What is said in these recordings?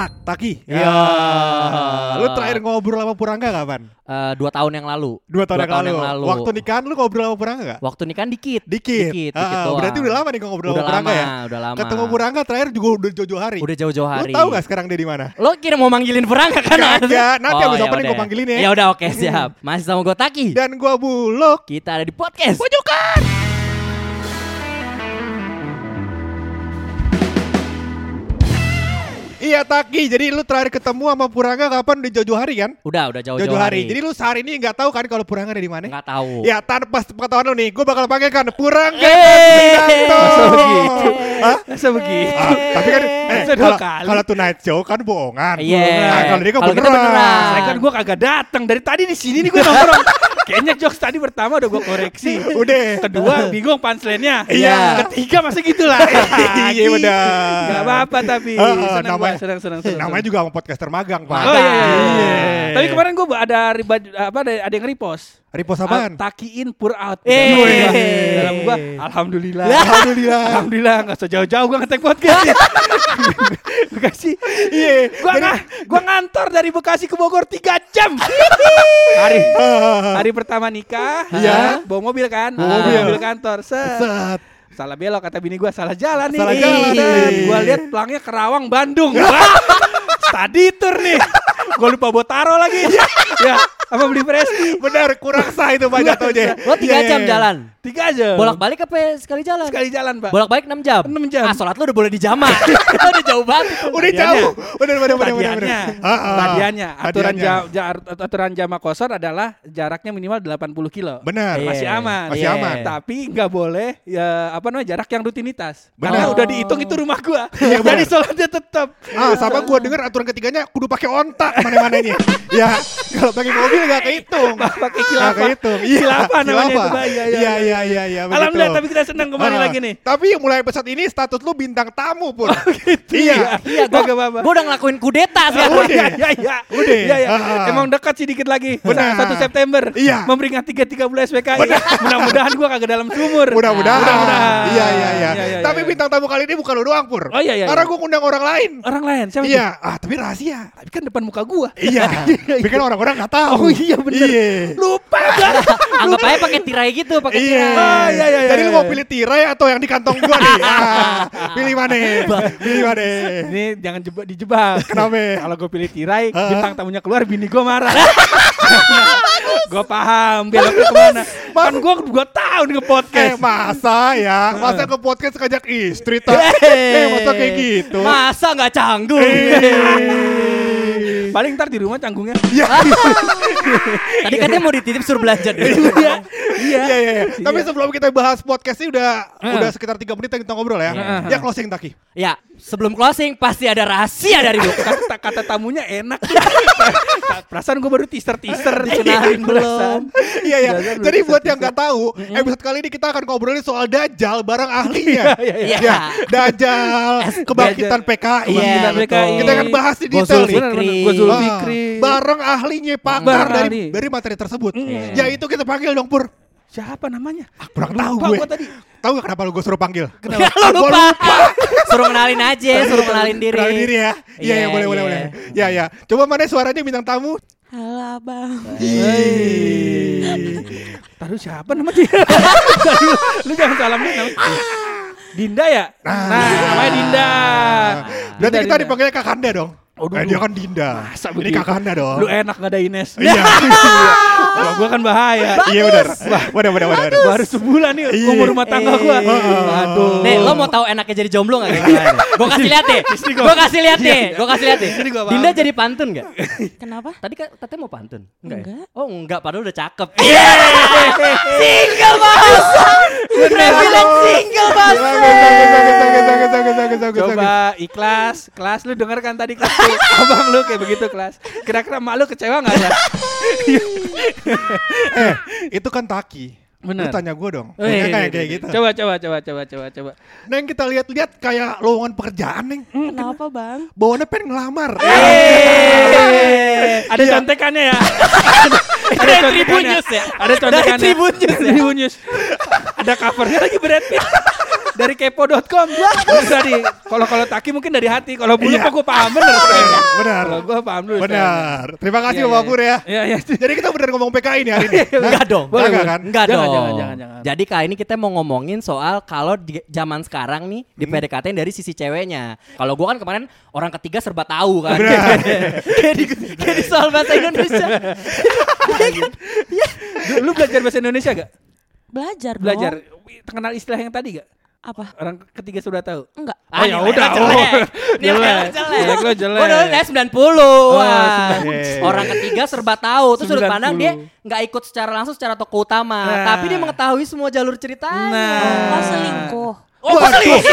Tak, Taki. Iya. Lu terakhir ngobrol sama Purangga kapan? Eh, dua tahun yang lalu. Dua tahun, yang, lalu. Waktu Waktu nikahan lu ngobrol sama Purangga gak? Waktu nikahan dikit. Dikit. Dikit, Ah, dikit ah, doang. berarti udah lama nih ngobrol Udah sama Purangga lama, ya? udah lama. Ketemu Purangga terakhir juga udah jauh-jauh hari. Udah jauh-jauh hari. Lu tahu gak sekarang dia di mana? Lo kira mau manggilin Purangga kan? Kagak, nanti abis ya opening udah. gua panggilin ya. Ya udah oke siap. Masih sama gue Taki. Dan gua Bulog. Kita ada di podcast. Pojokan. Iya Taki, jadi lu terakhir ketemu sama Purangga kapan di jauh-jauh hari kan? Udah, udah jauh-jauh Jauh-jauh hari. hari. Jadi lu sehari ini nggak tahu kan kalau Purangga ada di mana? nggak tahu. Ya tanpa pengetahuan lu nih, gue bakal panggil kan Purangga Eh, masa begitu? Hah? Masa begitu? Ah, tapi kan eh, kalau kalau Tonight Show kan bohongan. Iya. Nah, kalau dia kan beneran. beneran. Saya kan gue kagak datang dari tadi di sini nih gue nongkrong. Kayaknya jokes tadi pertama udah gue koreksi. Udah. Kedua bingung punchline-nya. Iya. Ketiga masih gitu lah. Iya benar. Gak apa-apa tapi ah, senang namanya- gua, senang senang senang. Namanya juga sama podcaster magang, Pak. Oh iya, iya, iya. Iya. Tapi kemarin gue ada riba, apa ada, ada yang repost. Repost apaan? Ah, Takiin pur out. Eh. Dalam gua- gua alhamdulillah. Alhamdulillah. Alhamdulillah nggak usah jauh-jauh gue ngetek podcast. Bekasi. Iya. Gua nga, gua ngantor dari Bekasi ke Bogor 3 jam. hari hari pertama nikah, Iya. bawa mobil kan, Bawa mobil. kantor. Set. Set. Salah belok kata bini gua salah jalan nih. Salah jalan nih. Gua lihat pelangnya Kerawang Bandung. Study tour nih. Gua lupa bawa taro lagi. ya, apa beli presti? Benar, kurang sah itu Pak jatuhnya. Lo tiga Iya, jam iya. jalan. Tiga aja. Bolak-balik apa sekali jalan? sekali jalan, Pak. Bolak-balik 6 jam. 6 jam. Ah, sholat lu udah boleh dijamah. udah jauh banget. Udah jauh. Benar benar benar benar. Tadiannya. Ah, ah. tadiannya aturan jam aturan jama kosor adalah jaraknya minimal 80 kilo. Benar. Iya. Masih aman. Masih Iya. aman. Tapi nggak boleh ya apa namanya jarak yang rutinitas. Benar. Karena udah dihitung itu rumah gua. Iya, benar. Jadi sholatnya tetap. Ah, sama gua denger aturan ketiganya kudu pakai ontak mana-mananya. ya, kalau pakai mobil nggak kehitung. Pakai Nggak kilafah. kehitung. Iya, Kilafah namanya itu, kilafah. Pak. Iya, iya, Iya, iya, begitu. Alhamdulillah tapi kita senang kembali Ah, lagi nih. Tapi mulai episode ini status lu bintang tamu pun. Iya, Iya, gua, Kagak apa-apa. gua udah ngelakuin kudeta sekarang. Udah. Iya, iya, iya. Udah. Iya, iya. Ah. Emang dekat sih dikit lagi. Benar. Satu September. Iya. Memperingati 330 SPKI. Mudah-mudahan gua kagak dalam sumur. Mudah-mudahan. Mudah-mudahan. Iya, iya, iya. Tapi bintang tamu kali ini bukan lu doang, Pur. Oh, iya, iya, Karena gua ngundang orang lain. Orang lain siapa Iya, ah tapi rahasia. Tapi kan depan muka gua. Iya. Tapi kan orang-orang nggak tahu. Oh iya bener. Iya. Lupa? Anggap aja pakai tirai gitu, pakai Iya. tirai. Oh, iya, iya, Jadi iya, lu mau iya. pilih tirai atau yang di kantong gua nih? Ah, pilih mana? Pilih mana? Ini jangan jebak dijebak. Kenapa? Kalau gue pilih tirai, Hah? bintang tamunya keluar, bini gue marah. Gue paham beloknya ke mana. Kan gue gue tahu nih Eh nge-podcast. masa ya? Masa ke podcast ngajak istri tak? Eh masa kayak gitu? Masa nggak canggung? Eh. Paling ntar di rumah canggungnya. Iya. Tadi katanya mau dititip suruh belanja dulu. Iya. Iya iya iya. Tapi sebelum kita bahas podcast ini udah udah sekitar 3 menit yang kita ngobrol ya. Ya closing Taki. ya, sebelum closing pasti ada rahasia dari lu. kata, kata tamunya enak. Perasaan gue baru teaser-teaser Dikenalin belasan. Iya iya. Jadi belum buat yang nggak tahu, episode kali ini kita akan ngobrolin soal Dajjal bareng ahlinya. Iya, iya, iya. Ya, Dajjal kebangkitan PKI. Iya. Kita akan bahas di detail nih. Fikri. Gue Zul Ah, Fikri. bareng ahlinya pakar Bareng dari ahli. dari materi tersebut. Mm. Yaitu kita panggil dong Pur. Siapa namanya? Kurang tahu Lupa gue. tadi. Tahu gak kenapa lu gue suruh panggil? Lu lupa. suruh kenalin aja, suruh kenalin diri. Kenalin diri ya. Iya iya Iya, boleh boleh iya. boleh. Ya ya. Coba mana suaranya bintang tamu? Halo, Bang. Taruh siapa nama dia? Lu jangan salah nih nama. Dinda ya? Nah, namanya Dinda. Berarti Dinda, kita Dinda. dipanggilnya Kakanda dong. Oh, Eh, dulu. dia kan Dinda. Masa Ini begitu? Kakanda dong. Lu enak gak ada Ines? Iya. Kalau gua kan bahaya. Iya benar. Benar benar benar. Baru sebulan nih Iya. umur rumah tangga gua. Aduh. Nih, lo mau tahu enaknya jadi jomblo gak? Gue kasih lihat deh. Gue kasih lihat nih. Gue kasih lihat gua paham. Dinda jadi pantun gak? Kenapa? Tadi kan katanya mau pantun. Enggak. ya? Enggak. Oh enggak, padahal udah cakep. single bos. Udah bilang single bos. Coba ikhlas, kelas lu denger kan tadi kelas tuh. Abang lu kayak begitu kelas. Kira-kira mak lu kecewa gak kelas? Eh, itu kan Taki. Bener. Lu tanya gue dong. Oh, Punya iya, kayak iya, kayak iya. gitu. Coba coba coba coba coba coba. Neng kita lihat-lihat kayak lowongan pekerjaan neng. Kenapa bang? Bawaannya pengen ngelamar. Eh, ada contekannya ya. ada Tribun News ya? Ada contekannya. Dari Tribun News ya? Tribun News. Ada covernya lagi Brad Pitt. Dari kepo.com bisa di kalau kalau Taki mungkin dari hati kalau bulu Iya. kok gue paham bener sekarang. Benar. kalau gue paham dulu sekarang. Benar. Terima kasih Bapak iya, Pur ya. Iya iya. Jadi kita benar ngomong PKI nih hari ini. Enggak dong. Boleh enggak kan? Enggak dong. jangan, jangan, jangan. Jadi kali ini kita mau ngomongin soal kalau di zaman sekarang nih di PDKT dari sisi ceweknya. Kalau gua kan kemarin orang ketiga serba tahu kan. Benar. kayak di, kayak di soal bahasa Indonesia. Lu- Lu belajar bahasa Indonesia gak? Belajar dong. Belajar. Kenal istilah yang tadi gak? Apa? Orang ketiga sudah tahu. Enggak. Oh, ya udah, jelek. oh. Jelek. jelek. Jelek lo jelek. Dulu nilai 90. Wah. 90. Orang ketiga serba tahu. Terus sudut 90. pandang dia nggak ikut secara langsung secara tokoh utama, Nah. tapi dia mengetahui semua jalur ceritanya. Nah. Oh selingkuh. Oh, selingkuh.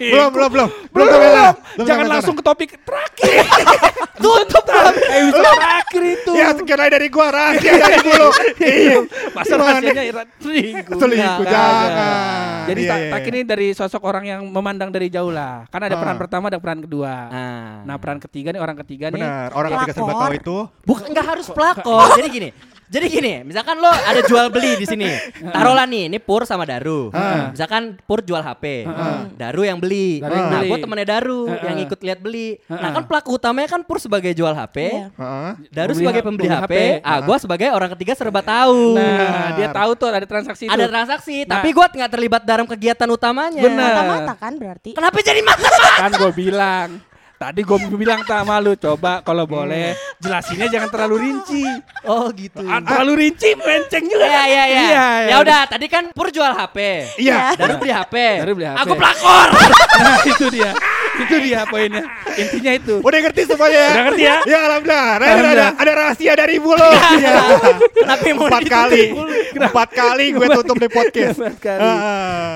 Belum, belum, belum. Belum, sampai sana. Jangan langsung ke topik terakhir. Tutup episode terakhir itu. Ya, sekian aja dari gua rahasia dari dulu. Iya. Masa Gimana? rahasianya selingkuh. Selingkuh, Nggak, jangan. Jadi Iya, tak iya, ini dari sosok orang yang memandang dari jauh lah. Kan ada Ah. peran pertama, ada peran kedua. Nah. Nah, peran ketiga nih orang ketiga nih. Benar. Orang ketiga serba tahu itu. Bukan nggak harus pelakor. Jadi gini. Jadi gini, misalkan lo ada jual beli di sini. Taruhlah nih, ini Pur sama Daru. Ah. Misalkan Pur jual HP. Daru yang beli. Daru yang nah, gue temennya Daru yang ikut lihat beli. Nah, kan pelaku utamanya kan Pur sebagai jual HP. Iya. Heeh. Daru Pembeli sebagai pembeli HP, HP. ah gue sebagai orang ketiga serba tahu. Nah, dia tahu tuh ada transaksi itu. ada transaksi, Nah. tapi gue nggak terlibat dalam kegiatan utamanya. Bener. Mata-mata kan berarti. Kenapa jadi mata? kan gue bilang. Tadi gue bilang sama lu, coba kalau boleh jelasinnya jangan terlalu rinci. Oh gitu. Ah, terlalu rinci melenceng juga. Iya iya iya. Iya, Ya udah, tadi kan Pur jual HP. Iya. Daru beli HP. Daru beli HP. Aku pelakor. Nah, itu dia. Itu dia poinnya. Intinya itu. Udah ngerti semuanya ya? Udah ngerti ya? Ya alhamdulillah. Nah, ada, Alhamdulillah. ada rahasia dari bulu. Iya. Kenapa mau Empat kali. Empat kali gue tutup di podcast. Empat kali. Ah,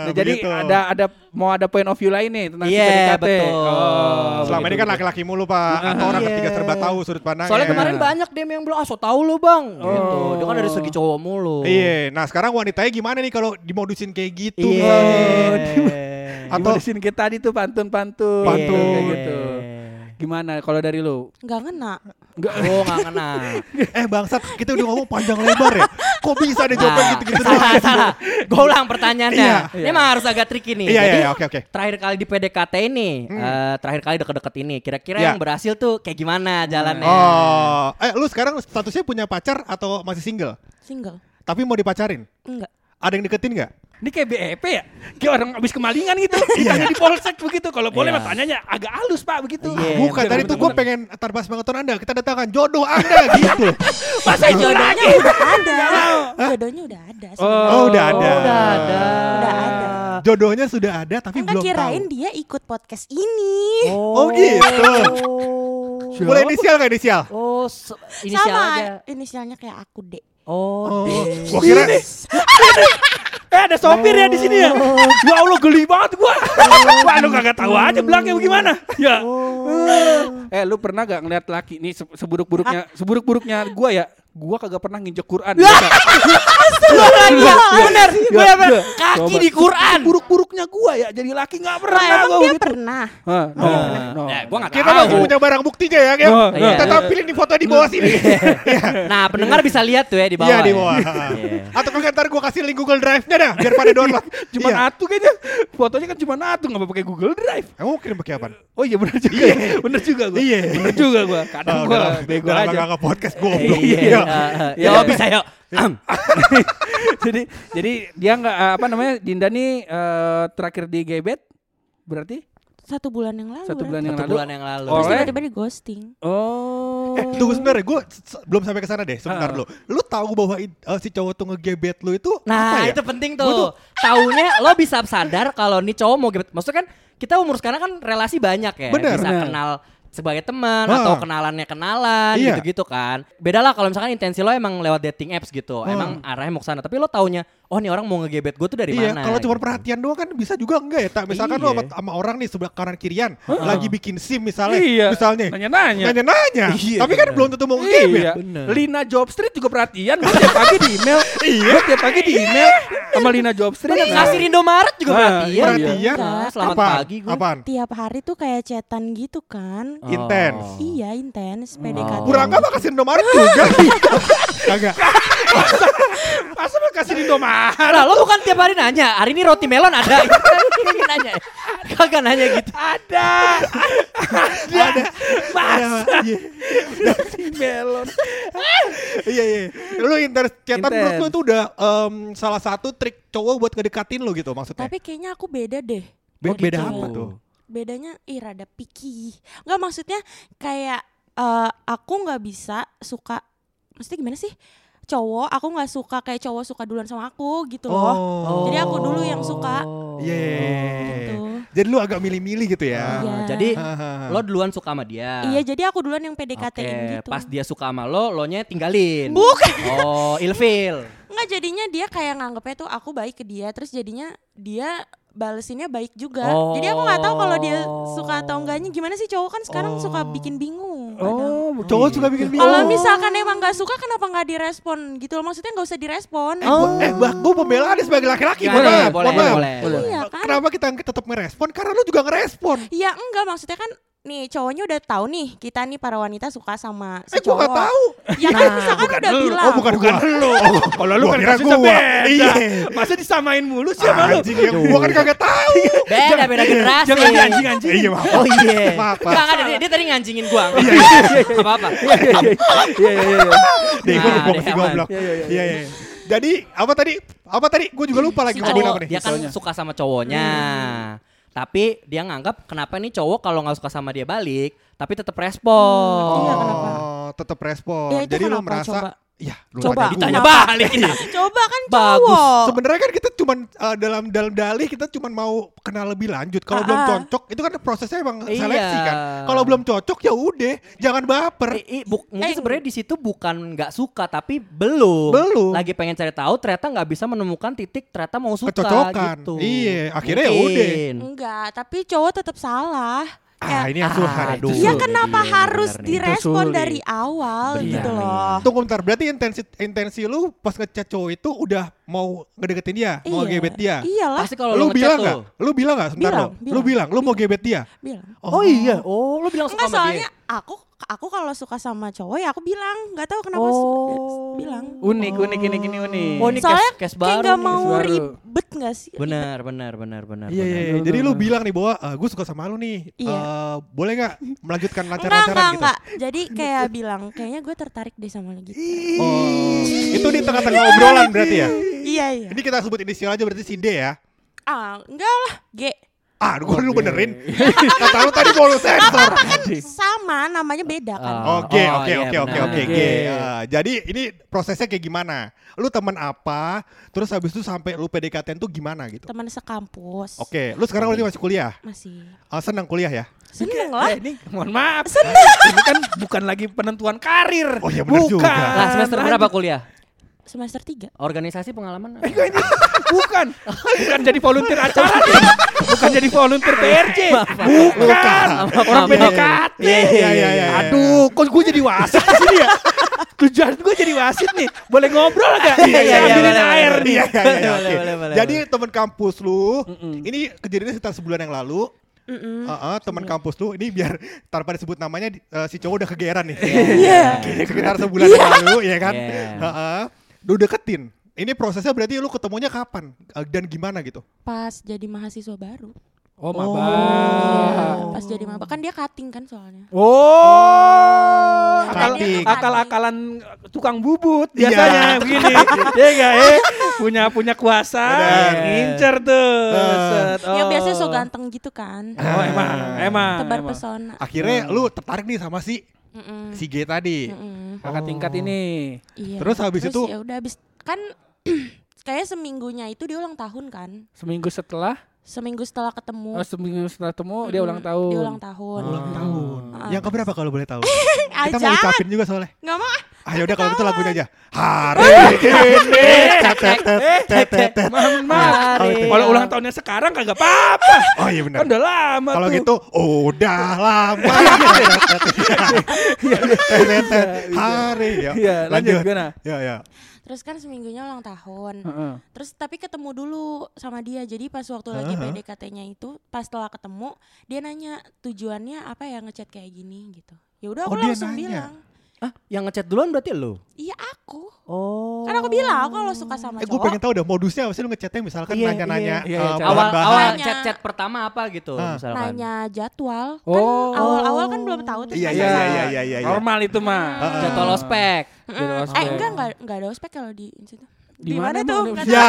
Nah, jadi begitu. ada ada mau ada point of view lain nih tentang si Iya, PDKT. betul. Oh, Selama ini kan laki-laki mulu pak Atau orang Iya. ketiga serba tahu sudut pandangnya Soalnya kemarin banyak dem yang bilang, ah so tau lu bang. Gitu. Dia kan dari segi cowok mulu. Iya Nah sekarang wanitanya gimana nih kalau dimodusin kayak gitu Iya. misalnya? Atau sini kita tadi tuh pantun-pantun. Pantun. Kayak gitu. Gimana kalau dari lu? Enggak ngena. Oh nggak kena. Eh bangsat kita udah ngomong panjang lebar ya Kok bisa deh jawaban Nah, gitu-gitu salah, doang? salah. Gue ulang pertanyaannya. Iya. Ini emang harus agak tricky nih. Iya Jadi, iya iya, oke oke terakhir kali di PDKT ini, eh, terakhir kali deket-deket ini, kira-kira Iya. yang berhasil tuh kayak gimana jalannya? Oh Eh lu sekarang statusnya punya pacar atau masih single? Single. Tapi mau dipacarin? Enggak. Ada yang deketin gak? Ini kayak BEP ya? Kayak orang habis kemalingan gitu. Ditanya di polsek begitu. Kalau boleh Iya. mah tanyanya agak halus pak begitu. Iya, Bukan, bener, tadi bener, tuh gue pengen tanpa sepengetahuan anda Kita datangkan jodoh anda gitu Masa itu lagi? udah ada. Jodohnya udah ada. sebenarnya. Oh udah ada Oh, udah ada. Udah ada. Jodohnya sudah ada tapi Enggak belum kirain tahu dia ikut podcast ini. Oh gitu Oh. Boleh inisial gak inisial? Oh, inisial Sama aja. inisialnya kayak aku, Dek. Oh, Oh, gua kira Eh ada sopir ya di sini ya. Ya Allah geli banget gua. Wah lu kagak tahu aja belakangnya bagaimana. Ya. Eh lu pernah gak ngeliat laki nih se- seburuk-buruknya seburuk-buruknya gua ya? Gua kagak pernah nginjek Quran. Iya, bener, bener, bener. Coba. Kaki di Quran. Buruk-buruknya gua ya jadi laki nggak pernah emang gua dia gitu. pernah. No, no. Ya, gua nggak Kita tahu. masih punya barang buktinya ya, ya. Oh, iya. Kita tampilin di foto di bawah sini. Nah, pendengar bisa lihat tuh ya di bawah. Iya di bawah. Iya. Atau kalau ntar gue kasih link Google Drive-nya dah, biar pada download. Cuma Iya. atu kayaknya. Fotonya kan cuma atu nggak pakai Google Drive. Emang mau kirim pakai apa? Oh iya benar juga. ya. Benar juga gua. Iya. Benar juga gua. Kadang Oh, gua bego aja. nggak nge-podcast goblok. Iya, Iya. iya. Ya, bisa yuk. Am. jadi jadi dia nggak eh, apa namanya Dinda nih eh, terakhir di gebet berarti Satu bulan yang lalu. satu bulan yang Satu lalu. bulan yang lalu. Terus tiba-tiba di ghosting. Oh. Eh, tunggu sebentar ya, gue belum sampai ke sana deh. Sebentar Ah. lu. Lu tahu bahwa eh, si cowok tuh ngegebet lu itu Nah, apa ya? itu penting Gua tuh- tuh. Taunya lo bisa sadar kalau nih cowok mau gebet. Maksudnya kan kita umur sekarang kan relasi banyak ya. Bener. bisa Bener. kenal sebagai teman Ah. atau kenalannya kenalan Iya. gitu-gitu kan. Beda lah kalau misalkan intensi lo emang lewat dating apps gitu. Ah. Emang arahnya mau ke sana. Tapi lo taunya, oh nih orang mau ngegebet gue tuh dari Iya, mana. kalau cuma gitu. perhatian doang kan bisa juga enggak ya? Tak, misalkan Iya. sama, sama orang nih sebelah kanan kirian lagi bikin SIM misalnya, Iya. misalnya. Nanya-nanya. Nanya-nanya. Iya, Tapi kan bener. belum tentu mau ngegebet. Iya. Bener. Lina Job Street juga perhatian. Gue tiap pagi di email. Iya. Gue tiap pagi di email sama Lina Job Street. Bener, kasir Indomaret juga Ah, perhatian. Perhatian. Nah, selamat Apaan? pagi gue. Apaan? Tiap hari tuh kayak chatan gitu kan. Oh. Intens. Iya intens PDKT. Kurang apa kasih Indomaret juga? Kagak. Masa lu kasih Indomaret? Lah lo bukan tiap hari nanya, hari ini roti melon ada. Kagak nanya. ya? Kagak nanya gitu. Ada. Ada. Masa? Iya. Melon. Iya iya. Lu intens chatan menurut lu itu udah em, salah satu trik cowok buat ngedekatin lu gitu maksudnya. Tapi kayaknya aku beda deh. Be- Oh, beda gitu. apa tuh? Bedanya ih rada picky. Enggak maksudnya kayak eh, aku nggak bisa suka maksudnya gimana sih? Cowok aku nggak suka kayak cowok suka duluan sama aku gitu loh. Jadi aku dulu yang suka. Iya. iya, iya, iya. Gitu. Jadi lu agak milih-milih gitu ya. Iya. Jadi Hahaha. lo duluan suka sama dia. Iya, jadi aku duluan yang Oke, PDKT-in gitu. pas dia suka sama lo, lo nya tinggalin. Bukan. Oh, ilfil. Enggak jadinya dia kayak nganggepnya tuh aku baik ke dia terus jadinya dia balesinnya baik juga. Oh. Jadi aku nggak tahu kalau dia suka atau enggaknya gimana sih cowok kan sekarang suka bikin bingung. kadang. Oh, cowok suka bikin bingung. Kalau misalkan emang nggak suka kenapa nggak direspon gitu loh maksudnya nggak usah direspon. Eh, gua, eh bah, gua pembelaan sebagai laki-laki. Mohon maaf, Boleh, mohon maaf. boleh, boleh. Iya kan? Kenapa kita tetap ngerespon? Karena lu juga ngerespon. Iya enggak maksudnya kan nih cowoknya udah tahu nih kita nih para wanita suka sama si Eh gua cowok. gak tahu. Ya kan misalkan udah lu. bilang. Oh bukan Bukan gua. lu. Kalau lu kan kasusnya gua. Iya. Masa disamain mulu sih sama lu? Yang gua kan kagak tahu. Beda, beda generasi. Jangan dianjing-anjing. Iya maaf. Oh iya. Maaf. Enggak, enggak, dia, dia tadi nganjingin gua. Iya, Enggak apa-apa. Iya iya iya iya. Deh gua masih goblok. Iya, iya, iya. Iya iya. Jadi apa tadi? Apa tadi? Gua juga lupa lagi Si ngomongin apa cowok nih. dia kan suka sama cowoknya. Tapi dia nganggap kenapa nih cowok kalau nggak suka sama dia balik, tapi tetap respon. Iya, kenapa? Oh, tetap respon. Ya, Jadi lu merasa Coba. Iya, lu Coba. tanya. Ditanya balik kita. Coba kan Bagus. cowok. Sebenarnya kan kita cuman uh, dalam dalam dalih kita cuman mau kenal lebih lanjut. Kalau belum cocok itu kan prosesnya emang Iya. seleksi kan. Kalau belum cocok ya udah, jangan baper. Eh, eh, buk- mungkin Eh, sebenarnya di situ bukan nggak suka tapi belum. Belum. Lagi pengen cari tahu ternyata nggak bisa menemukan titik ternyata mau suka Kecocokan. gitu. Iya, akhirnya ya udah. Enggak, tapi cowok tetap salah. Ah, ini asuhan. Aduh. Ya Sulit. kenapa Iya, harus benar nih. direspon dari awal Benar gitu loh. Tunggu bentar, berarti intensi intensi lu pas ngechat cowok itu udah mau ngedeketin dia, mau Iya. gebet dia. Iyalah, Pasti kalau Lu lu bilang nggak? Lu bilang nggak? Sebentar Bilang, lo. Lu bilang. bilang, lu mau gebet dia. bilang. Oh, iya. Oh, lu bilang suka Enggak sama soalnya dia. Aku aku kalau suka sama cowok ya aku bilang, nggak tahu kenapa Oh. bilang. Unik unik ini gini unik. Oh, ini Soalnya case, case kayak baru nggak nih. mau baru. ribet nggak sih? Benar, benar, benar, benar. Iya, iya, benar. iya. Jadi lu bilang nih bahwa gue suka sama lu nih. Iya. Eh, boleh nggak melanjutkan Enggak, lancar-lancaran enggak, gitu? enggak. Jadi kayak bilang, kayaknya gue tertarik deh sama lo gitu. Oh, itu di tengah-tengah obrolan berarti ya? Iya, iya. Ini kita sebut inisial aja berarti si D ya? Ah, enggak lah, G. Ah, gue dulu benerin. Kata lu tadi mau lu sensor. Sama, namanya beda kan. Ah. Oke, Oh, oke, iya, oke, oke, oke, Oke. Ah, jadi ini prosesnya kayak gimana? Lu teman apa? Terus habis itu sampai lu PDKT tuh gimana gitu? Teman sekampus. Oke, lu sekarang berarti masih kuliah? Masih. Ah, senang kuliah ya? Seneng lah. Eh, ini mohon maaf. Ini kan bukan lagi penentuan karir. Oh, iya benar bukan. juga. Lah, semester berapa kuliah? Semester 3. Organisasi pengalaman. apa? Enggak ini bukan. Bukan jadi volunteer acara nih. Bukan jadi volunteer PRJ. Bukan. Orang. PDKT. Iya, iya, iya, iya. Aduh, kok gue jadi wasit di sini ya? Tujuan gue jadi wasit nih. Boleh ngobrol gak? Iya, iya, Saya ambilin boleh, air nih. Iya, iya, iya, Jadi teman kampus lu, ini kejadiannya sekitar sebulan yang lalu. Mm-mm. Heeh, teman kampus lu ini biar tanpa disebut namanya eh, si cowok udah kegeran nih. Iya. Sekitar sebulan yang lalu ya kan. Iya. Heeh. Lu deketin. Ini prosesnya berarti lu ketemunya kapan Eh, dan gimana gitu? Pas jadi mahasiswa baru. Oh, Iya, maba. pas jadi maba kan dia cutting kan soalnya. Oh, akal, Cutting. akal-akalan tukang bubut Iya. biasanya begini. ya enggak eh punya punya kuasa, Benar. ngincer tuh. Ah. Set. Yang biasanya so Oh. ganteng gitu kan. Oh, emang, emang. Tebar emang. pesona. Akhirnya lu tertarik nih sama si Mm-mm. si G tadi. Mm-mm. Kakak Oh. tingkat ini. Iya. Terus habis itu? ya udah habis kan kayak seminggunya itu dia ulang tahun kan. Seminggu setelah, Seminggu setelah ketemu. oh, seminggu setelah temu dia Mm-mm, ulang tahun. Dia ulang tahun. Ulang tahun. Ah. Yang keberapa kalau boleh tahu? Ah, Kita mau ucapin juga soalnya. Nggak mau. ah. Ah yaudah kalau gitu lagunya aja. Hari ini. Kalau ulang tahunnya sekarang kagak apa-apa. Oh iya Kan benar. udah lama Kalau gitu udah lama. Hari ya. Iya, lanjut? Ya ya. Terus kan seminggunya ulang tahun. Heeh. Terus tapi ketemu dulu sama dia. Jadi pas waktu lagi Heeh. PDKT-nya itu, pas setelah ketemu, dia nanya tujuannya apa ya ngechat kayak gini gitu. Ya udah Oh, aku dia langsung nanya? bilang, Ah, yang ngechat duluan berarti lu? iya. Oh. Kan aku bilang aku kalau suka sama Eh gue cowok. pengen tahu dah modusnya apa sih lu ngechatnya misalkan Iya, nanya-nanya iya, iya, eh, iya, awal bahan-bahan. awal chat-chat pertama apa gitu Ah. misalkan. Nanya jadwal. Oh. Kan awal-awal kan belum tahu tuh. Iya, nanya iya, jadwal. iya, iya, iya, iya. Normal itu mah. Heeh. Jadwal ospek. Mm-mm. Jadwal Eh ospek. enggak enggak enggak ada ospek kalau di situ. Di mana tuh? Ya.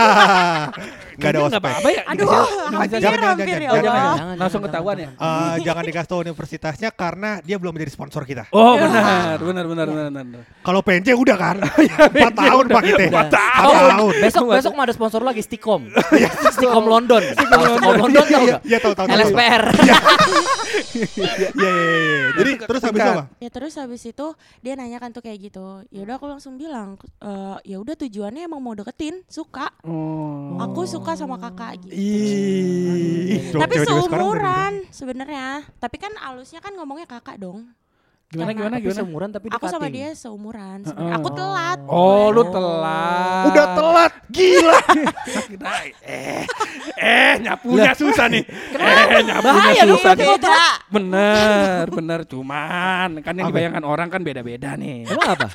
tahu. Enggak ada ospek. apa-apa ya. Aduh, hampir jangan, jangan, hampir jangan, ya Oh, jangan, Allah. Langsung ketahuan ya. Eh, jangan dikasih tahu universitasnya karena dia belum menjadi sponsor kita. Oh benar, benar, benar, benar, benar. Kalau PNJ udah kan? 4 tahun Pak kita. Udah. 4 Oh, tahun. besok besok mau ada sponsor lagi Stikom. Stikom London. Stikom London tau gak? Iya tahu tahu. tahu. LSPR. Iya iya iya. iya. Jadi terus habis itu apa? Ya terus habis itu dia nanya kan tuh kayak gitu. Ya udah aku langsung bilang, "Eh, ya udah tujuannya emang mau deketin, suka. Oh. Aku suka sama kakak gitu. Ih, Tapi seumuran sebenarnya. Tapi kan alusnya kan ngomongnya kakak dong. Gimana, Karena gimana, gimana? seumuran tapi Aku sama dia seumuran. Heeh. sebenarnya. Aku telat. Oh, lu Oh. telat. Udah telat, gila. Eh, eh, nyapunya susah nih. Eh, nyapunya Bahaya susah nih. Bener, bener. Cuman kan yang dibayangkan orang kan beda-beda nih. Emang apa?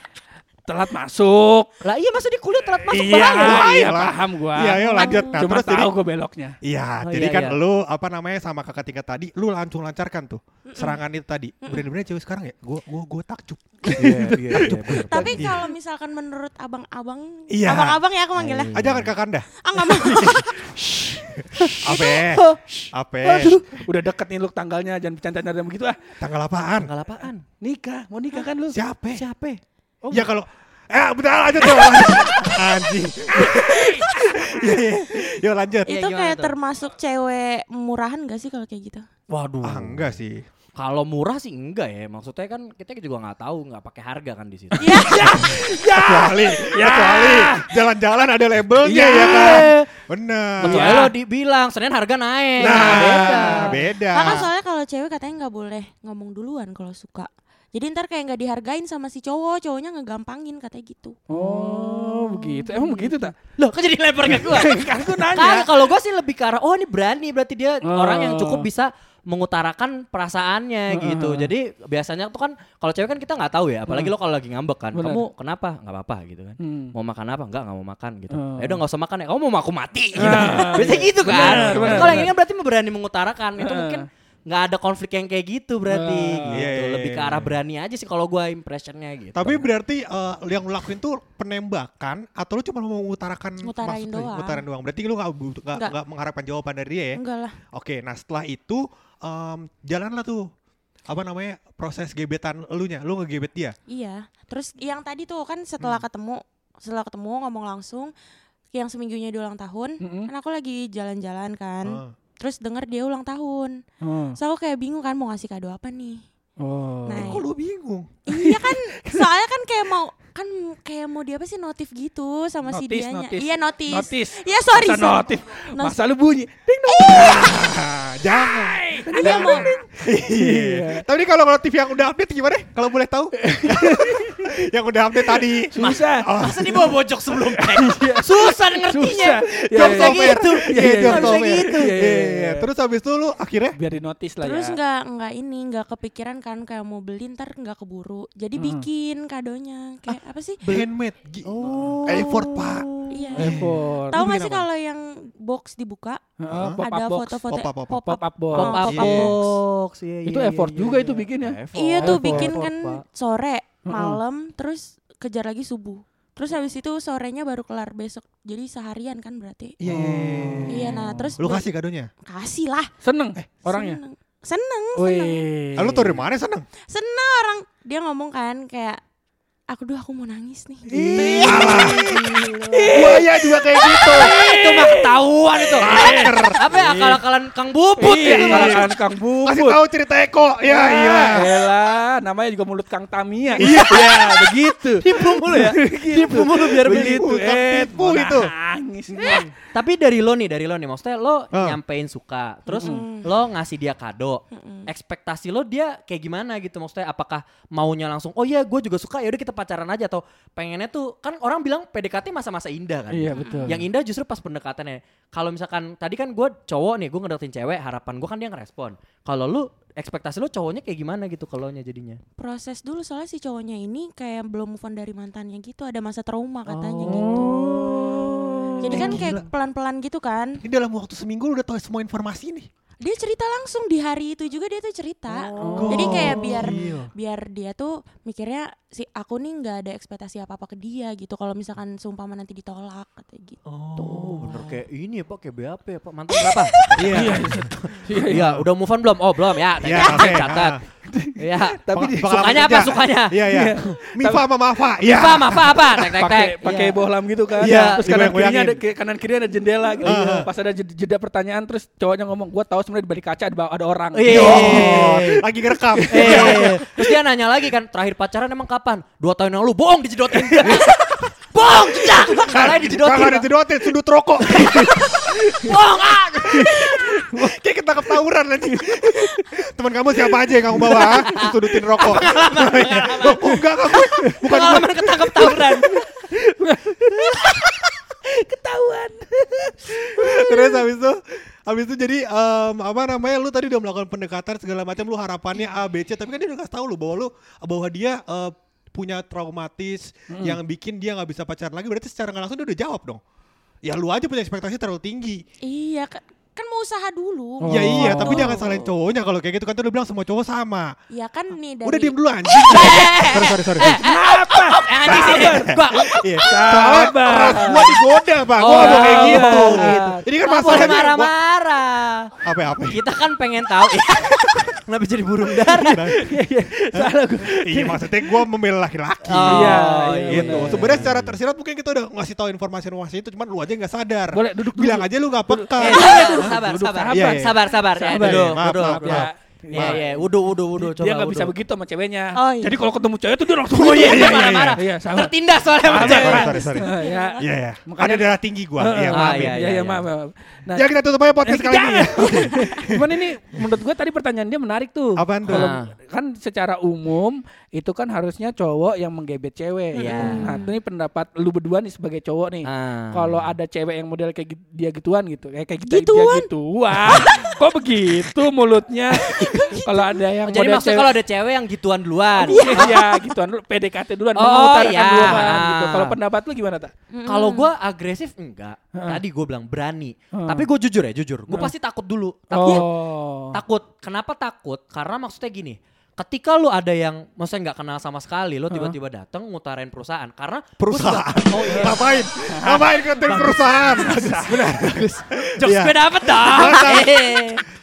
Telat masuk. Lah iya masa di kuliah telat masuk iya, bahaya. iya, lah. paham gua. Iya, ayo lanjut. Nah, Cuma terus jadi tahu gue beloknya. Iya, Oh, jadi iya, kan iya. lu apa namanya sama kakak tingkat tadi, lu langsung lancarkan tuh serangan itu tadi. Bener-bener cewek sekarang ya, gua gua gua takjub. Iya, iya, Tapi kalau misalkan menurut abang-abang, Iya. abang-abang ya aku manggilnya. Ah, jangan kakanda. Ah nggak mau. Ape? Ape? Udah deket nih lu tanggalnya jangan bercanda-canda begitu ah. Tanggal apaan? Tanggal apaan? Nikah, mau nikah kan lu? Siapa? Siapa? Oh, Ya kalau Eh, bentar lanjut dong. Anjing. Iya, iya. Yuk lanjut. Iya, itu gimana kayak tuh? termasuk cewek murahan gak sih kalau kayak gitu? Waduh. Ah, enggak sih. Kalau murah sih enggak ya. Maksudnya kan kita juga nggak tahu, nggak pakai harga kan di situ. Kecuali, kecuali jalan-jalan ada labelnya Iya. ya kan. Bener. Kecuali lo dibilang Senin harga naik. Nah, beda. beda. Kakak soalnya kalau cewek katanya nggak boleh ngomong duluan kalau suka. Jadi ntar kayak nggak dihargain sama si cowok, cowoknya ngegampangin katanya gitu. Oh, begitu. Emang begitu tak? Loh, kan jadi lempar ke gua. kan gue Kan nanya. kalau gua sih lebih ke arah oh ini berani berarti dia Oh. orang yang cukup bisa mengutarakan perasaannya Heeh. gitu. Jadi biasanya tuh kan kalau cewek kan kita nggak tahu ya, apalagi lo kalau lagi ngambek kan. Benar. Kamu kenapa? nggak apa-apa gitu kan. Hmm. Mau makan apa? Enggak, nggak mau makan gitu. Oh. Ya udah nggak usah makan ya. Kamu mau aku mati gitu. Ah, Biasanya iya. gitu kan. Kalau yang ini kan berarti berani mengutarakan. Itu mungkin nggak ada konflik yang kayak gitu berarti Ah. gitu. Iya, iya, Lebih ke iya. arah berani aja sih kalau gua impressionnya gitu. Tapi berarti eh, yang lu lakuin tuh penembakan atau lu cuma mau mengutarakan Ngutarain doang. Ngutarain doang. Berarti lu nggak Nggak. mengharapkan jawaban dari dia ya? Enggak lah. Oke, nah setelah itu em, jalanlah tuh apa namanya proses gebetan elunya, lu ngegebet dia. Iya. Terus yang tadi tuh kan setelah Hmm. ketemu, setelah ketemu ngomong langsung, yang seminggunya dia ulang tahun, Mm-mm. kan aku lagi jalan-jalan kan. Ah. Terus denger dia ulang tahun. Oh. So aku kayak bingung kan mau ngasih kado apa nih. Oh. Nah, Eh, kok lu bingung? Iya kan, soalnya kan kayak mau kan kayak mau dia apa sih notif gitu sama si Notis, dianya. notis. Iya notis. Notis. Iya sorry. Masa notif. Masa lu bunyi. Ding dong. Ah, jangan. Iya mau. Iya. Tapi kalau kalau TV yang udah update gimana? Kalau boleh tahu? yang udah update tadi. Susah. Oh, Masa dibawa bocok sebelum tag? Susah ngertinya. Susah. Iya, Jok iya. Kayak software. gitu. Iya, Iya, iya. gitu. Iya, iya, Iya, iya. Terus habis itu lu akhirnya Biar di notice lah Terus ya. nggak nggak ini nggak kepikiran kan kayak mau beli ntar nggak keburu. Jadi Hmm. bikin kadonya kayak apa sih? handmade. Oh. Effort, Pak. Iya. Effort. Tahu Lu nggak bikin sih kalau yang box dibuka Heeh, pop ada foto-foto Pop up, pop up. pop Pop up box. Pop up Iya. box. Iya, Itu iya, effort iya, juga iya. itu bikin ya. Effort. Iya tuh Effort, bikin effort, kan Pak. Sore, Heeh. malam, terus kejar lagi subuh. Terus habis itu sorenya baru kelar besok. Jadi seharian kan berarti. Iya, iya, iya, iya. Iya nah terus Lu kasih kadonya? kasih lah Seneng orangnya. Seneng. Seneng, seneng. Wih. Ah, lu tau dari mana seneng? Seneng orang dia ngomong kan kayak aku duh aku mau nangis nih. Buaya juga kayak gitu. itu mah ketahuan itu. Apa ya akal-akalan Kang Bubut Iya, itu. kan Kang Bubut. Kasih tahu cerita Eko. Ya Ah, iya. Elah, namanya juga mulut Kang Tamia. Iya, begitu. Tipu mulu ya. Tipu mulu biar begitu. Eh, tipu itu. Nangis nih. Tapi dari lo nih, dari lo nih, maksudnya lo Ah. nyampein suka, terus lo ngasih dia kado, ekspektasi lo dia kayak gimana gitu, maksudnya apakah maunya langsung, oh iya gue juga suka, ya udah kita pacaran aja atau pengennya tuh kan orang bilang PDKT masa-masa indah kan, Iya, betul. yang indah justru pas pendekatannya. Kalau misalkan tadi kan gue cowok nih, gue ngedeketin cewek, harapan gue kan dia ngerespon. Kalau lu ekspektasi lo cowoknya kayak gimana gitu kalau nya jadinya? Proses dulu soalnya si cowoknya ini kayak belum move on dari mantannya gitu, ada masa trauma katanya Oh. gitu. Jadi kan kayak pelan-pelan gitu kan. Ini dalam waktu seminggu lu udah tahu semua informasi nih. Dia cerita langsung di hari itu juga dia tuh cerita. Oh. Jadi kayak biar biar dia tuh mikirnya si aku nih nggak ada ekspektasi apa-apa ke dia gitu. Kalau misalkan seumpama nanti ditolak kata gitu. Oh, bener kayak ini ya pak, kayak BAP ya pak, mantan berapa? Iya. Iya, udah move on belum? Oh belum ya, Iya, catat, oke. catat. Iya, Tapi sukanya apa sukanya? Iya iya. Mifa sama Mafa. Iya. Apa, apa, apa? Tek, tek, pakai tek. pakai Iya. bohlam gitu kan. Iya, Terus kanan kirinya ada kanan kiri ada jendela gitu. Iya. Pas ada jeda, jeda pertanyaan terus cowoknya ngomong, "Gua tahu sebenarnya di balik kaca ada ada orang." Iya. Oh, lagi ngerekam. Eh, terus dia nanya lagi kan, terakhir pacaran emang kapan? Dua tahun yang lalu, bohong dijedotin. bohong, tidak. Malah dijedotin. Kakak ada jedotin sudut rokok. Bohong, ah. Kayak ketangkep tawuran nanti. Teman kamu siapa aja yang kamu bawa? ah? Sudutin rokok. Oh, enggak kamu. Bukan. Pengalaman ketangkep tawuran. Terus habis itu habis itu jadi em, apa namanya lu tadi udah melakukan pendekatan segala macam lu harapannya A B C tapi kan dia udah kasih tahu lu bahwa lu bahwa dia eh, punya traumatis yang bikin dia nggak bisa pacaran lagi berarti secara nggak langsung dia udah jawab dong. Ya lu aja punya ekspektasi terlalu tinggi. Iya kan kan mau usaha dulu. Ya iya, tapi Gitu. jangan salahin cowoknya kalau kayak gitu kan tuh udah bilang semua cowok sama. Ya kan nih dari Udah diem dulu anjing. sorry sorry sorry. Kenapa? Eh, anjing sini. Gua Iya. Sabar. gua digoda, Pak. Gua Oh, mau kayak sabar. gitu. Gitu. Ini kan masalahnya marah-marah. apa apa? Kita kan pengen tahu. Kenapa jadi burung dara? Salah gua. Iya maksudnya gua membela laki-laki. Oh, Iya, gitu. benar. Sebenarnya secara tersirat mungkin kita udah ngasih tahu informasi-informasi itu, cuman lu aja nggak sadar. Boleh, duduk dulu. Bilang aja lu nggak peka. Sabar, sabar, Duduk, sabar. Iya, iya. Sabar, sabar. Ya, Sabar. duduk, duduk. maaf. Iya, iya. Wudu, wudu, wudu. Coba dia nggak bisa wudu. begitu sama ceweknya. Oh, iya. Jadi kalau ketemu cewek tuh dia langsung Oh iya, Iya, iya, iya, marah-marah. iya, sama. Tertindas soalnya sama cewek. Sorry, sorry, sorry. Iya, iya. Makanya- darah tinggi gua. Iya, maaf. iya, ya. Iya, iya, iya. maaf. Nah, Ya kita tutup aja podcast kali ini. ya. Cuman ini menurut gue tadi pertanyaan dia menarik tuh. Apaan tuh? Kan secara umum itu kan harusnya cowok yang menggebet cewek. Iya. Nah, ini pendapat lu berdua nih sebagai cowok nih. Ah. Kalau ada cewek yang model kayak dia gituan gitu, kayak kayak kita Gituan? dia gituan. Kok begitu mulutnya? kalau ada yang Oh, Jadi model maksudnya kalau ada cewek yang gituan duluan. Iya, gituan dulu PDKT duluan, Oh, mengutarakan iya. duluan gitu. Kalau pendapat lu gimana, Tak? Kalau gue agresif enggak. Tadi gue bilang berani. Tapi gue jujur ya, jujur. Gue pasti takut dulu. Takut. Oh. Takut. Kenapa takut? Karena maksudnya gini. Ketika lu ada yang maksudnya nggak kenal sama sekali, lo tiba-tiba datang ngutarain perusahaan karena Perusahaan. oh iya. Ngapain? Ngapain konten perusahaan? Benar. Jokes Iya. gue dapet dong.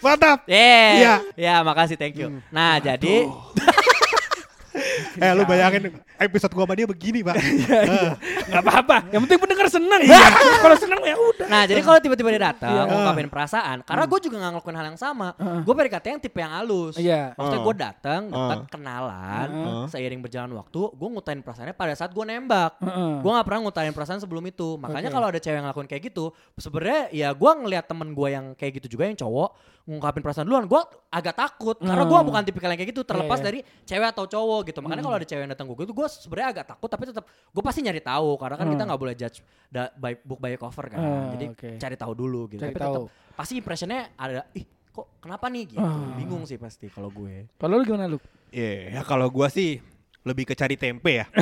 Mantap. Yeah. Iya. Ya, makasih thank you. Nah, jadi Eh lu bayangin episode gua sama dia begini, Pak. Eh, Gak apa-apa. Yang penting pendengar seneng. Iya. Kalau seneng ya udah. Nah jadi kalau tiba-tiba dia datang Iya. ngungkapin perasaan, karena gue juga nggak ngelakuin hal yang sama. Gue PDKT yang tipe yang halus. Iya. Maksudnya Uh. gue datang, deket, Uh. kenalan, Uh. seiring berjalan waktu, gue ngutain perasaannya pada saat gue nembak. Gue nggak pernah ngutain perasaan sebelum itu. Makanya kalau ada cewek yang ngelakuin kayak gitu, sebenarnya ya gue ngelihat temen gue yang kayak gitu juga yang cowok ngungkapin perasaan duluan, gue agak takut karena gue Hmm. bukan tipikal yang kayak gitu. Terlepas Iya, iya. dari cewek atau cowok gitu. Makanya kalau ada cewek yang datang gue gitu, gue sebenarnya agak takut, tapi tetap gue pasti nyari tahu karena kan kita Hmm. nggak boleh judge da- by book by cover kan. Ah, Jadi oke. cari tahu dulu gitu. Cari Tapi tahu. tetap pasti impressionnya ada ih kok kenapa nih gitu. Ah. Bingung sih pasti kalau gue. Kalau lu gimana lu? Iya, ya kalau gua sih lebih ke cari tempe ya.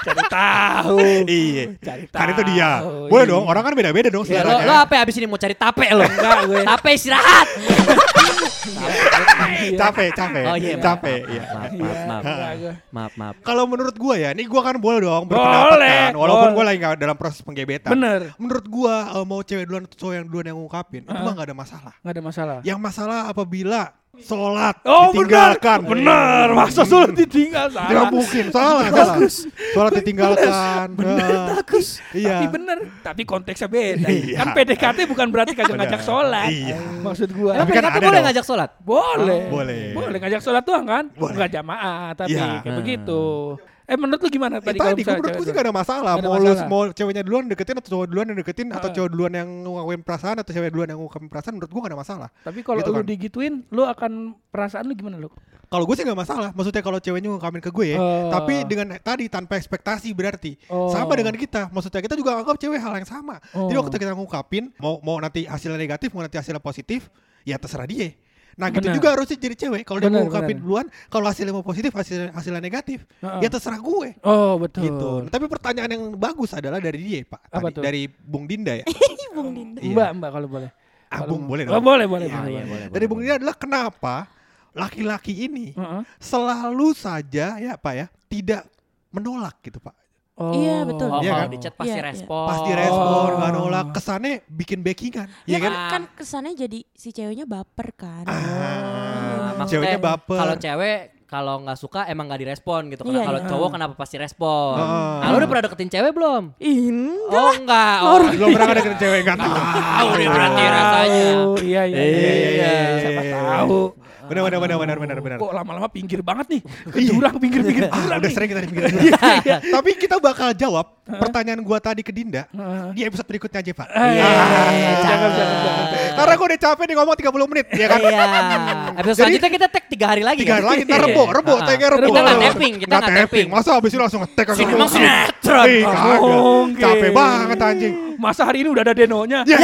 Cari tahu. iya. Cari tahu. Kan itu dia. Boleh Iya. dong, orang kan beda-beda dong Ya, lo, lo apa ya abis ini mau cari tape lo? Enggak gue. tape istirahat. Capek, capek. Oh iya, maaf, capek, maaf, iya. Maaf, Iya, maaf, maaf. gue. Maaf. Kalau menurut gua ya, ini gua kan boleh dong berpendapat kan, walaupun gua lagi nggak dalam proses penggebetan. Bener. Menurut gua eh, mau cewek duluan atau cowok yang duluan yang ngungkapin, itu mah nggak ada masalah. Nggak ada masalah. Yang masalah apabila sholat Oh benar, ditinggalkan. benar. Masa sholat ditinggal Tidak salah. mungkin, salah, salah. Sholat ditinggalkan. Nah, Iya. Tapi bener, tapi konteksnya beda. Iya. Kan PDKT bukan berarti kagak Benar. ngajak sholat. Iya. Maksud gua. Tapi kan PDKT ada boleh dong. ngajak sholat? Boleh. boleh. Boleh ngajak sholat doang kan? Boleh. Enggak jamaah, tapi Iya. kayak begitu. Eh menurut lu gimana tadi kalau tadi gue menurut gue sih gak ada masalah. Ada Mau lu mau ceweknya duluan deketin atau cowok duluan yang deketin atau Ah. cowok duluan yang ngungkapin perasaan atau cewek duluan yang ngungkapin perasaan menurut gue gak ada masalah. Tapi kalau Gitu lu kan. digituin, lu akan perasaan lu gimana lu? Kalau gue sih gak masalah. Maksudnya kalau ceweknya ngungkapin ke gue ya. Oh. Tapi dengan tadi tanpa ekspektasi berarti. Oh. Sama dengan kita. Maksudnya kita juga anggap cewek hal yang sama. Jadi Oh. waktu kita ngungkapin mau mau nanti hasilnya negatif mau nanti hasilnya positif ya terserah dia. Nah gitu Benar. juga harusnya jadi cewek. Kalau dia Benar, ngungkapin duluan, kalau hasilnya mau positif, hasilnya, hasilnya negatif, Heeh. ya terserah gue. Oh betul. Gitu. Nah, tapi pertanyaan yang bagus adalah dari dia, Pak. Apa Tadi, tuh? Dari Bung Dinda ya. Bung Dinda. Iya. Mbak, mbak kalau boleh. Ah, Bung, mau. boleh Oh, dong. boleh, boleh, Iya, boleh, iya, boleh. Dari Bung Dinda adalah kenapa laki-laki ini Heeh. selalu saja ya Pak ya tidak menolak gitu Pak. Oh. Iya, betul. Oh, Iya kalau kan? di chat pasti Iya, iya. respon. Pasti respon, Oh. nggak nolak. Kesannya bikin backingan. Ya Iya kan, kan? kan kesannya jadi si ceweknya baper kan. Ah, Maksudnya ceweknya baper. Kalau cewek kalau nggak suka emang nggak direspon gitu. Karena Iya, kalau iya. cowok kenapa pasti respon? Heeh. Ah, lu udah pernah deketin cewek belum? In. Oh enggak. Oh, Belum pernah ada dengan cewek nggak tahu. tahu deh berarti rasanya. Oh, iya, iya. Iya, iya, Siapa iya. tahu. Benar benar benar benar benar benar. Kok lama-lama pinggir banget nih. Ke jurang, pinggir-pinggir Ah, udah nih. sering kita dipikirin. Tapi kita bakal jawab pertanyaan gua tadi ke Dinda di episode berikutnya aja, Pak. Eh, Iya, jangan, cakep. jangan, jangan. Karena gue udah capek nih ngomong 30 menit, ya kan? Iya. Episode selanjutnya kita tag tiga hari lagi. Tiga kan? hari lagi, ntar rebo, rebo, Ah. tagnya rebo. Kita nggak tapping, kita Nggak nggak tapping. Masa abis itu langsung nge-tag kagak Sini emang sinetron. Ih, kagak. Mungkin. Capek banget anjing. Masa hari ini udah ada denonya? Ya,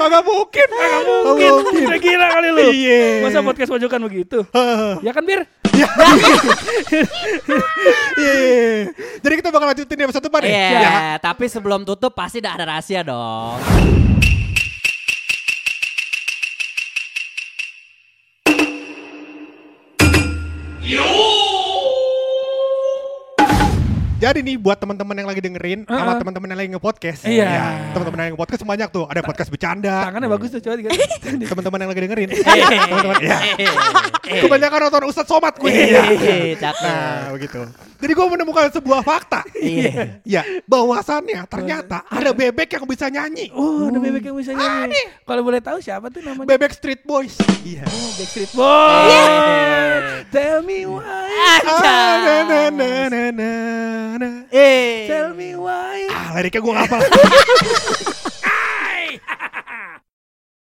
kagak mungkin. Kagak Mungkin. Udah gila kali lu. Iya. Masa podcast pojokan begitu? ya kan, Bir? Iya. Jadi kita bakal lanjutin di episode depan ya? Iya, Ya. tapi sebelum tutup pasti udah ada rahasia dong. Jadi nih buat teman-teman yang lagi dengerin sama Uh-uh. teman-teman yang lagi nge-podcast. Iya. ya, Teman-teman yang nge-podcast banyak tuh. Ada podcast bercanda. Tangannya bagus tuh, coba. Teman-teman yang lagi dengerin. Eh, Teman-teman ya. Kebanyakan nonton Ustadz Somad gue. Iya, Nah, cakep. begitu. Jadi gue menemukan sebuah fakta. Iya. Ya, bahwasannya ternyata ada bebek yang bisa nyanyi. Oh, ada bebek yang bisa nyanyi. Kalau boleh tahu siapa tuh namanya? Bebek Street Boys. Iya. Backstreet Boys. Tell me why. Ah, na, na, na, na. Eh. Tell me why. Ah, liriknya gue ngapa?